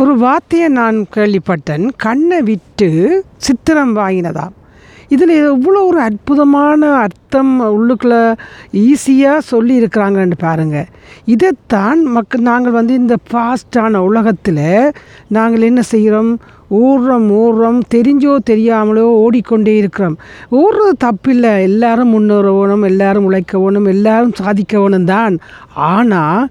ஒரு வார்த்தையை நான் கேள்விப்பட்டேன். கண்ணை விட்டு சித்திரம் வாங்கினதாம் இதில் எவ்வளோ ஒரு அற்புதமான அர்த்தம் உள்ளுக்குள்ளே ஈஸியாக சொல்லியிருக்கிறாங்கன்னு பாருங்கள் இதைத்தான் மக்க நாங்கள் வந்து இந்த ஃபாஸ்டான உலகத்தில் நாங்கள் என்ன செய்கிறோம்? ஓடுறோம் ஓடுறோம். தெரிஞ்சோ தெரியாமலோ ஓடிக்கொண்டே இருக்கிறோம். ஓடுறது தப்பில்லை. எல்லாரும் முன்னேறணும் எல்லாரும் உழைக்கணும் எல்லாரும் சாதிக்கணும் தான் ஆனால்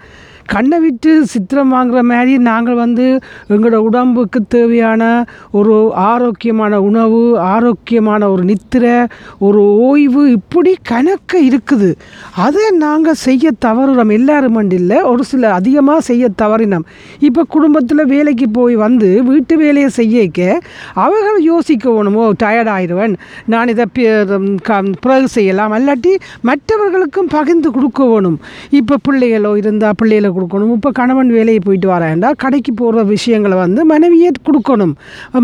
கண்ணை விட்டு சித்திரம் வாங்குற மாதிரி நாங்கள் வந்து எங்களோட உடம்புக்கு தேவையான ஒரு ஆரோக்கியமான உணவு ஆரோக்கியமான ஒரு நித்திரை ஒரு ஓய்வு இப்படி கணக்கு இருக்குது. அதை நாங்கள் செய்ய தவறுறோம். எல்லாரும் இல்லை ஒரு சில அதிகமாக செய்ய தவறினோம். இப்போ குடும்பத்தில் வேலைக்கு போய் வந்து வீட்டு வேலையை செய்யக்க அவர்கள் யோசிக்க ஓ டயர்ட் ஆயிடுவேன். நான் இதை க- பிறகு செய்யலாம். அல்லாட்டி மற்றவர்களுக்கும் பகிர்ந்து கொடுக்க வேணும் இப்போ பிள்ளைகளோ இருந்தால் பிள்ளைகளை கொடுக்கணும். இப்போ கணவன் வேலையை போயிட்டு வராண்டா கடைக்கு போகிற விஷயங்களை வந்து மனைவியே கொடுக்கணும்.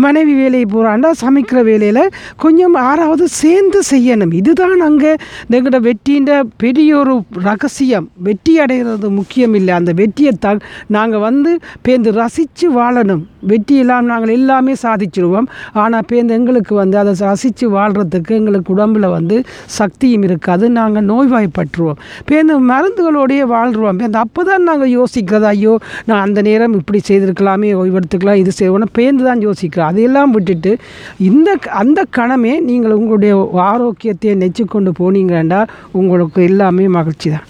மனைவி வேலையை போகிறாண்டா சமைக்கிற வேலையில் கொஞ்சம் ஆறாவது சேர்ந்து செய்யணும். இதுதான் அங்கே எங்களோட வெற்றின்ற பெரிய ஒரு ரகசியம். வெற்றி அடைகிறது முக்கியம் இல்லை. அந்த வெற்றியை த நாங்கள் வந்து பேர்ந்து ரசித்து வாழணும். வெற்றி எல்லாம் நாங்கள் எல்லாமே சாதிச்சிடுவோம் ஆனால் பேர்ந்து எங்களுக்கு வந்து அதை ரசித்து வாழ்கிறதுக்கு எங்களுக்கு உடம்பில் வந்து சக்தியும் இருக்காது. நாங்கள் நோய்வாய்ப்பற்றுவோம் இப்போ இந்த மருந்துகளோடையே வாழ்கிறோம் பேர்ந்து அப்போ தான் நாங்கள் யோசிக்கிறது ஐயோ நான் அந்த நேரம் இப்படி செய்திருக்கலாமே ஓய்வெடுத்துக்கலாம் இது செய்வோம் பேர்ந்து தான் யோசிக்கிறோம். அதையெல்லாம் விட்டுட்டு இந்த அந்த கணமே நீங்கள் உங்களுடைய ஆரோக்கியத்தை நெச்சு கொண்டு போனீங்கன்னா உங்களுக்கு எல்லாமே மகிழ்ச்சி தான்.